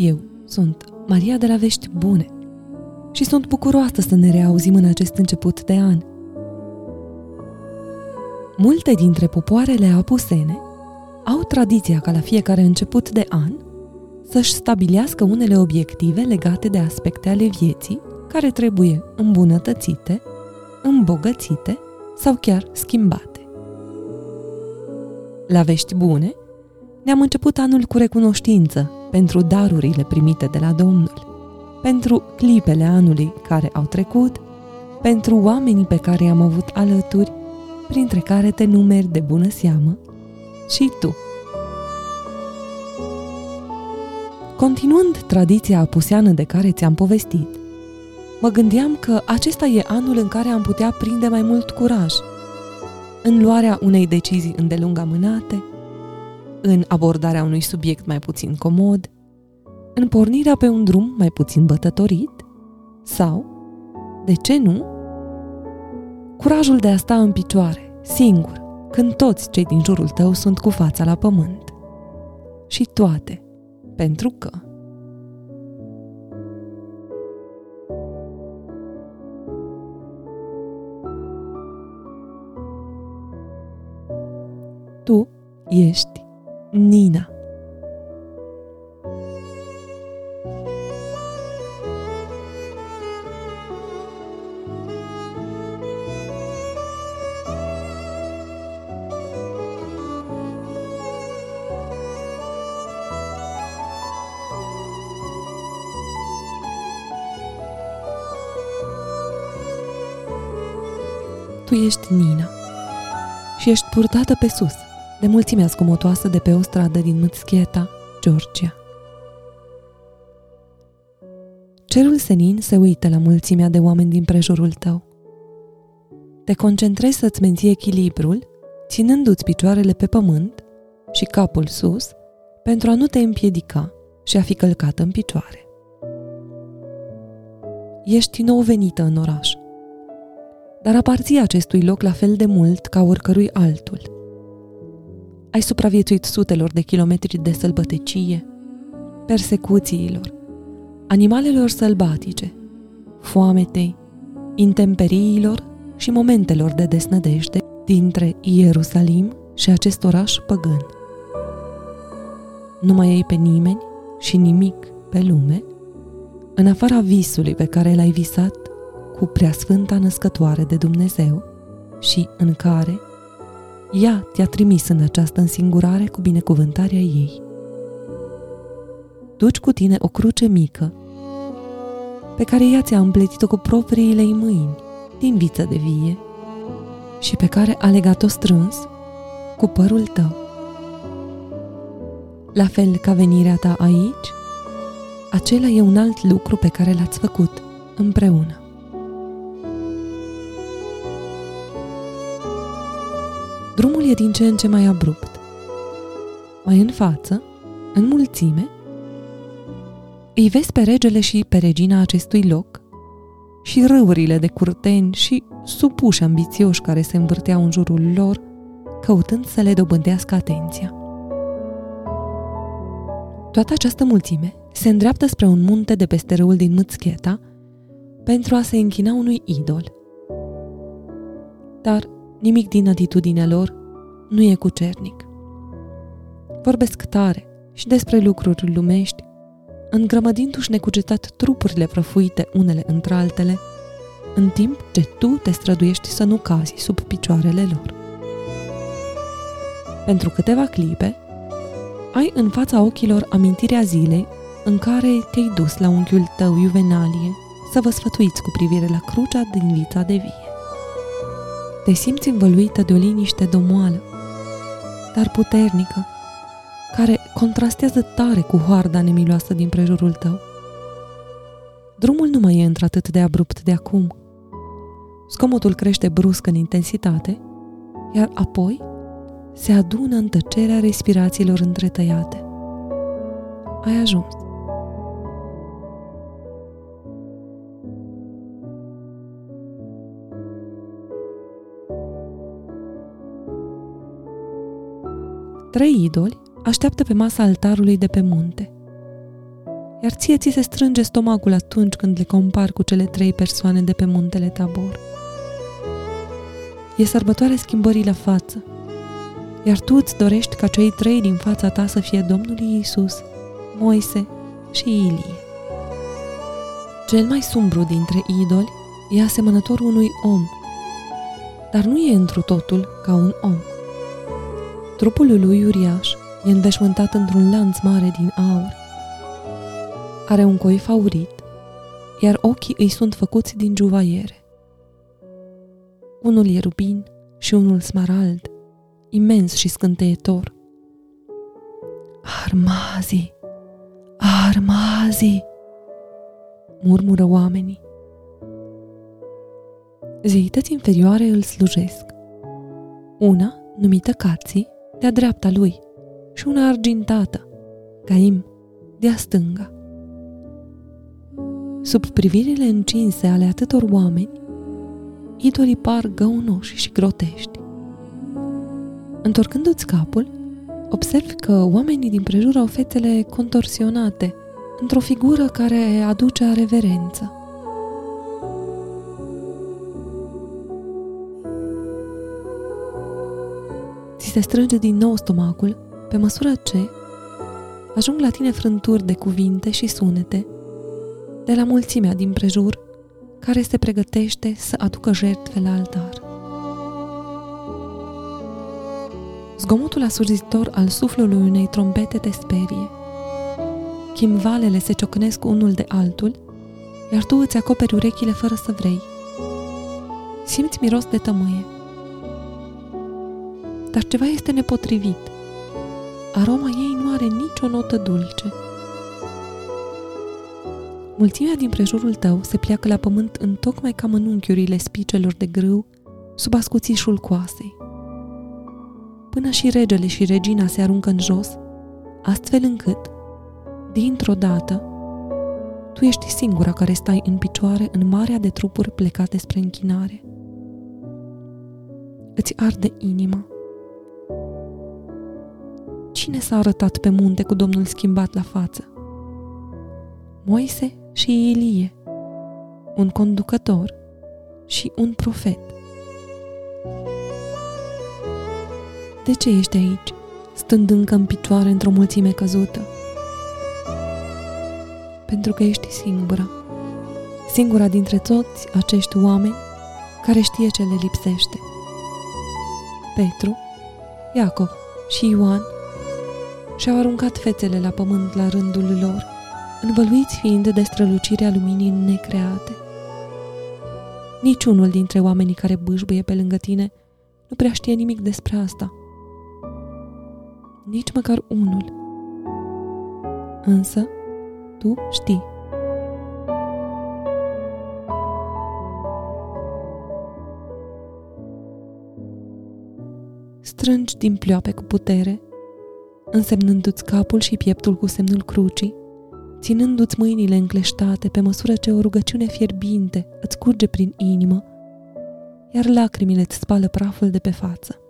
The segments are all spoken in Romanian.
Eu sunt Maria de la Vești Bune și sunt bucuroasă să ne reauzim în acest început de an. Multe dintre popoarele apusene au tradiția ca la fiecare început de an să-și stabilească unele obiective legate de aspecte ale vieții care trebuie îmbunătățite, îmbogățite sau chiar schimbate. La vești bune, ne-am început anul cu recunoștință pentru darurile primite de la Domnul, pentru clipele anului care au trecut, pentru oamenii pe care i-am avut alături, printre care te numeri de bună seamă și tu. Continuând tradiția apuseană de care ți-am povestit, mă gândeam că acesta e anul în care am putea prinde mai mult curaj în luarea unei decizii îndelung amânate, în abordarea unui subiect mai puțin comod, în pornirea pe un drum mai puțin bătătorit sau, de ce nu, curajul de a sta în picioare, singur, când toți cei din jurul tău sunt cu fața la pământ. Și toate, pentru că tu ești Nina. Tu ești Nina și ești purtată pe sus – de mulțimea scumotoasă de pe o stradă din Mâțchieta, Georgia. Cerul senin se uită la mulțimea de oameni din prejurul tău. Te concentrezi să-ți menții echilibrul, ținându-ți picioarele pe pământ și capul sus, pentru a nu te împiedica și a fi călcat în picioare. Ești nou venită în oraș, dar aparții acestui loc la fel de mult ca oricărui altul – ai supraviețuit sutelor de kilometri de sălbătecie, persecuțiilor, animalelor sălbatice, foametei, intemperiilor și momentelor de desnădejde dintre Ierusalim și acest oraș păgân. Nu mai ai pe nimeni și nimic pe lume, în afara visului pe care l-ai visat cu preasfânta născătoare de Dumnezeu și în care ea te-a trimis în această însingurare cu binecuvântarea ei. Duci cu tine o cruce mică, pe care ea ți-a împletit-o cu propriile ei mâini, din viță de vie, și pe care a legat-o strâns cu părul tău. La fel ca venirea ta aici, acela e un alt lucru pe care l-ați făcut împreună. Drumul e din ce în ce mai abrupt. Mai în față, în mulțime, îi vezi pe regele și pe regina acestui loc și râurile de curteni și supuși ambițioși care se învârteau în jurul lor, căutând să le dobândească atenția. Toată această mulțime se îndreaptă spre un munte de peste râul din Mâțcheta pentru a se închina unui idol. Dar nimic din atitudinea lor nu e cucernic. Vorbesc tare și despre lucruri lumești, îngrămădindu-și necugetat trupurile prăfuite unele între altele, în timp ce tu te străduiești să nu cazi sub picioarele lor. Pentru câteva clipe, ai în fața ochilor amintirea zilei în care te-ai dus la unchiul tău Juvenalie să vă sfătuiți cu privire la crucea din vița de vie. Te simți învăluită de o liniște domoală, dar puternică, care contrastează tare cu hoarda nemiloasă din prejurul tău. Drumul nu mai e într-atât de abrupt de acum. Scomotul crește brusc în intensitate, iar apoi se adună în tăcerea respirațiilor întretăiate. Ai ajuns. Trei idoli așteaptă pe masa altarului de pe munte. iar ție ți se strânge stomacul atunci când le compar cu cele trei persoane de pe muntele Tabor. E sărbătoarea schimbării la față, iar tu îți dorești ca cei trei din fața ta să fie Domnul Iisus, Moise și Ilie. Cel mai sumbru dintre idoli e asemănător unui om, dar nu e întru totul ca un om. Trupul lui uriaș e înveșmântat într-un lanț mare din aur. Are un coif aurit, iar ochii îi sunt făcuți din juvaiere. Unul e rubin și unul smarald, imens și scânteietor. Armazi! Armazi! murmură oamenii. Zeități inferioare îl slujesc. Una, numită Cații, de-a dreapta lui, și una argintată, Caim, de-a stânga. Sub privirile încinse ale atâtor oameni, idolii par găunoși și grotești. Întorcându-ți capul, observi că oamenii din prejur au fețele contorsionate, într-o figură care aduce reverență. Ți se strânge din nou stomacul pe măsură ce ajung la tine frânturi de cuvinte și sunete de la mulțimea din prejur care se pregătește să aducă jertfe la altar. Zgomotul asurzitor al suflului unei trompete te sperie. Chimvalele se ciocnesc unul de altul, iar tu îți acoperi urechile fără să vrei. Simți miros de tămâie. Dar ceva este nepotrivit. Aroma ei nu are nicio notă dulce. Mulțimea din prejurul tău se pleacă la pământ în tocmai ca mănunchiurile spicelor de grâu sub ascuțișul coasei. Până și regele și regina se aruncă în jos, astfel încât, dintr-o dată, tu ești singura care stai în picioare în marea de trupuri plecate spre închinare. Îți arde inima. Cine s-a arătat pe munte cu Domnul schimbat la față? Moise și Ilie, un conducător și un profet. De ce ești aici, stând încă în picioare într-o mulțime căzută? Pentru că ești singura, singura dintre toți acești oameni care știe ce le lipsește. Petru, Iacov și Ioan și-au aruncat fețele la pământ la rândul lor învăluiți fiind de strălucirea luminii necreate. Niciunul dintre oamenii care bâșbâie pe lângă tine nu prea știe nimic despre asta. Nici măcar unul. Însă, tu știi. Strângi din plioape cu putere, însemnându-ți capul și pieptul cu semnul crucii, ținându-ți mâinile încleștate pe măsură ce o rugăciune fierbinte îți curge prin inimă, iar lacrimile îți spală praful de pe față.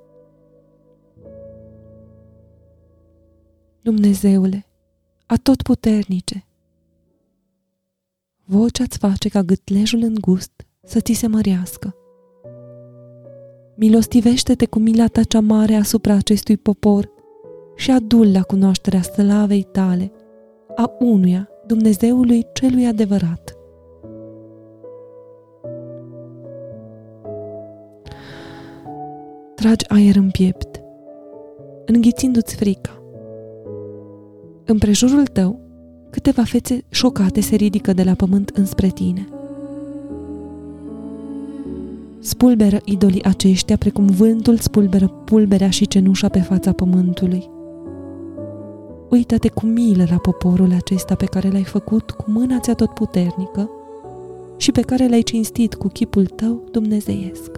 Dumnezeule, atotputernice, vocea-ți face ca gâtlejul îngust să ți se mărească. Milostivește-te cu mila ta cea mare asupra acestui popor și adul la cunoașterea slavei tale – a unuia, Dumnezeului celui adevărat. Tragi aer în piept, înghițindu-ți frica. În prejurul tău, câteva fețe șocate se ridică de la pământ înspre tine. Spulberă idolii aceștia precum vântul spulberă pulberea și cenușa pe fața pământului. Uită-te cu milă la poporul acesta pe care l-ai făcut cu mâna ți tot puternică și pe care l-ai cinstit cu chipul tău dumnezeiesc.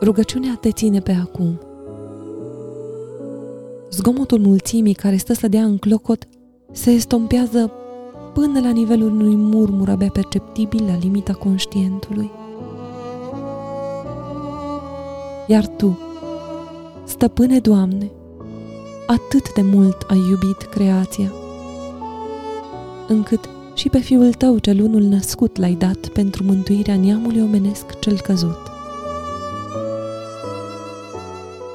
Rugăciunea te ține pe acum. Zgomotul mulțimii care stă să dea în clocot se estompează până la nivelul unui murmur abia perceptibil la limita conștientului. Iar tu, Stăpâne Doamne, atât de mult ai iubit creația, încât și pe Fiul Tău cel unul născut l-ai dat pentru mântuirea neamului omenesc cel căzut.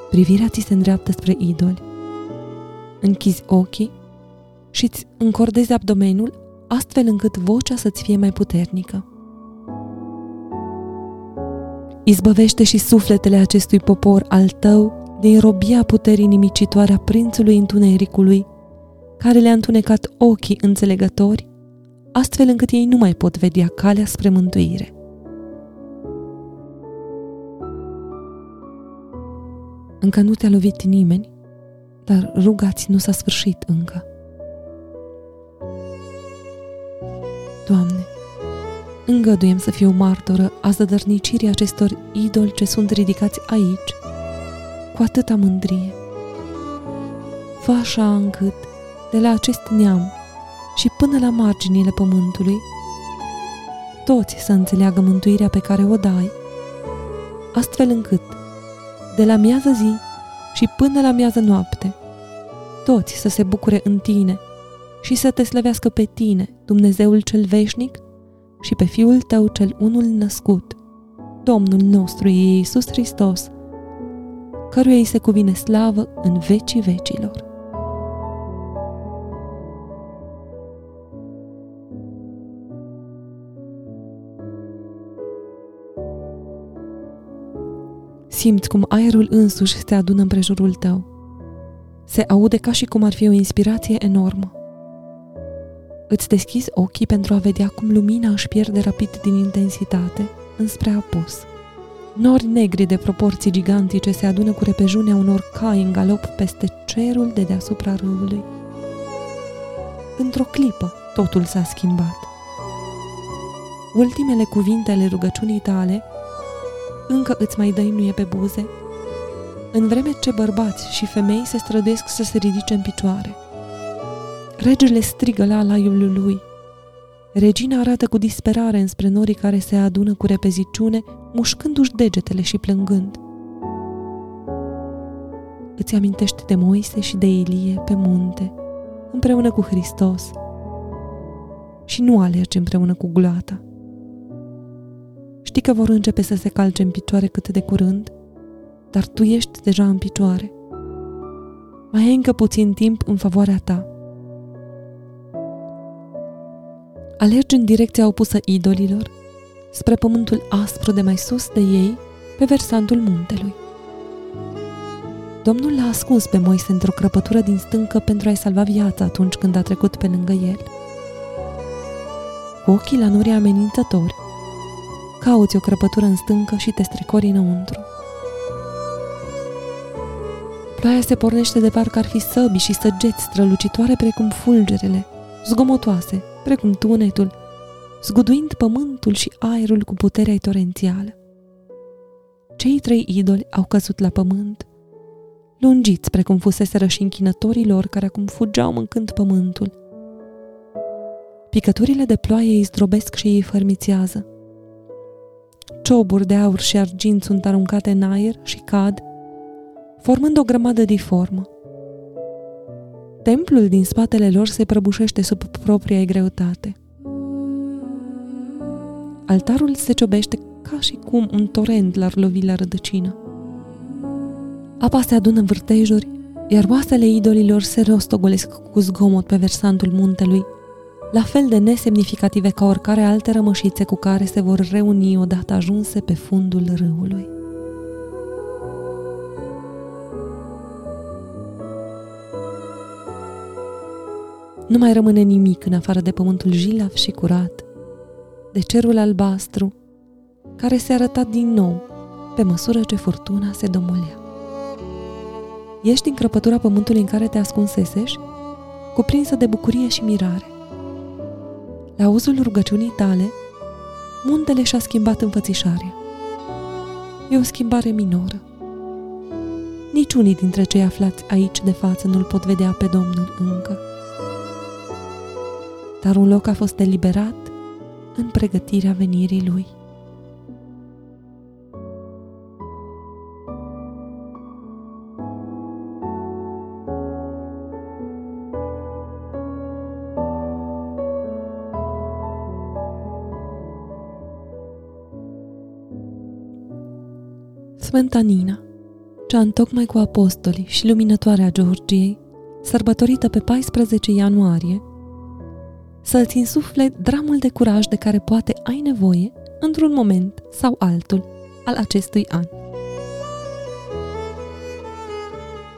Privirea ți se îndreaptă spre idoli. Închizi ochii și îți încordezi abdomenul astfel încât vocea să-ți fie mai puternică. Izbăvește și sufletele acestui popor al tău din robia puterii nimicitoare a prințului întunericului, care le-a întunecat ochii înțelegători, astfel încât ei nu mai pot vedea calea spre mântuire. Încă nu te-a lovit nimeni, dar rugați nu s-a sfârșit încă. Îngăduiem să fiu martoră a zădărnicirii acestor idoli ce sunt ridicați aici, cu atâta mândrie. Fă așa încât, de la acest neam și până la marginile pământului, toți să înțeleagă mântuirea pe care o dai, astfel încât, de la miază zi și până la miază noapte, toți să se bucure în tine și să te slăvească pe tine, Dumnezeul cel veșnic, și pe Fiul tău cel unul născut, Domnul nostru Iisus Hristos, căruia îi se cuvine slavă în vecii vecilor. Simți cum aerul însuși se adună împrejurul tău. Se aude ca și cum ar fi o inspirație enormă. Îți deschizi ochii pentru a vedea cum lumina își pierde rapid din intensitate înspre apus. Nori negri de proporții gigantice se adună cu repejunea unor cai în galop peste cerul de deasupra râului. Într-o clipă, totul s-a schimbat. Ultimele cuvinte ale rugăciunii tale încă îți mai dăinuie pe buze, în vreme ce bărbați și femei se străduiesc să se ridice în picioare. Regele strigă la alaiul lui. Regina arată cu disperare înspre norii care se adună cu repeziciune, mușcându-și degetele și plângând. Îți amintești de Moise și de Ilie pe munte, împreună cu Hristos. Și nu alergi împreună cu gulata. Știi că vor începe să se calce în picioare cât de curând, dar tu ești deja în picioare. Mai ai încă puțin timp în favoarea ta. Alergi în direcția opusă idolilor, spre pământul aspru de mai sus de ei, pe versantul muntelui. Domnul l-a ascuns pe Moise într-o crăpătură din stâncă pentru a-i salva viața atunci când a trecut pe lângă el. Cu ochii la norii amenințători, cauți o crăpătură în stâncă și te strecori înăuntru. Ploaia se pornește de parcă ar fi săbi și săgeți strălucitoare precum fulgerele, zgomotoase, precum tunetul, zguduind pământul și aerul cu puterea torențială. Cei trei idoli au căzut la pământ, lungiți precum fuseseră și închinătorii lor care acum fugeau mâncând pământul. Picăturile de ploaie îi zdrobesc și îi fărmițează. Cioburi de aur și argint sunt aruncate în aer și cad, formând o grămadă diformă. Templul din spatele lor se prăbușește sub propria greutate. Altarul se ciobește ca și cum un torent l-ar lovi la rădăcină. Apa se adună în vârtejuri, iar oasele idolilor se rostogolesc cu zgomot pe versantul muntelui, la fel de nesemnificative ca oricare alte rămășițe cu care se vor reuni odată ajunse pe fundul râului. Nu mai rămâne nimic în afară de pământul jilav și curat, de cerul albastru, care se arăta din nou pe măsură ce furtuna se domolea. Ești în crăpătura pământului în care te ascunsesești, cuprinsă de bucurie și mirare. La auzul rugăciunii tale, muntele și-a schimbat înfățișarea. E o schimbare minoră. Niciunii dintre cei aflați aici de față nu-l pot vedea pe Domnul încă dar un loc a fost deliberat în pregătirea venirii lui. Sfânta Nina, cea întocmai cu apostolii și luminătoarea Georgiei, sărbătorită pe 14 ianuarie să-ți insufle dramul de curaj de care poate ai nevoie într-un moment sau altul al acestui an.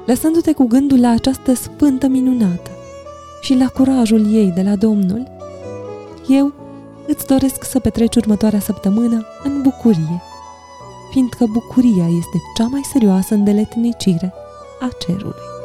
Lăsându-te cu gândul la această sfântă minunată și la curajul ei de la Domnul, eu îți doresc să petreci următoarea săptămână în bucurie, fiindcă bucuria este cea mai serioasă îndeletnicire a cerului.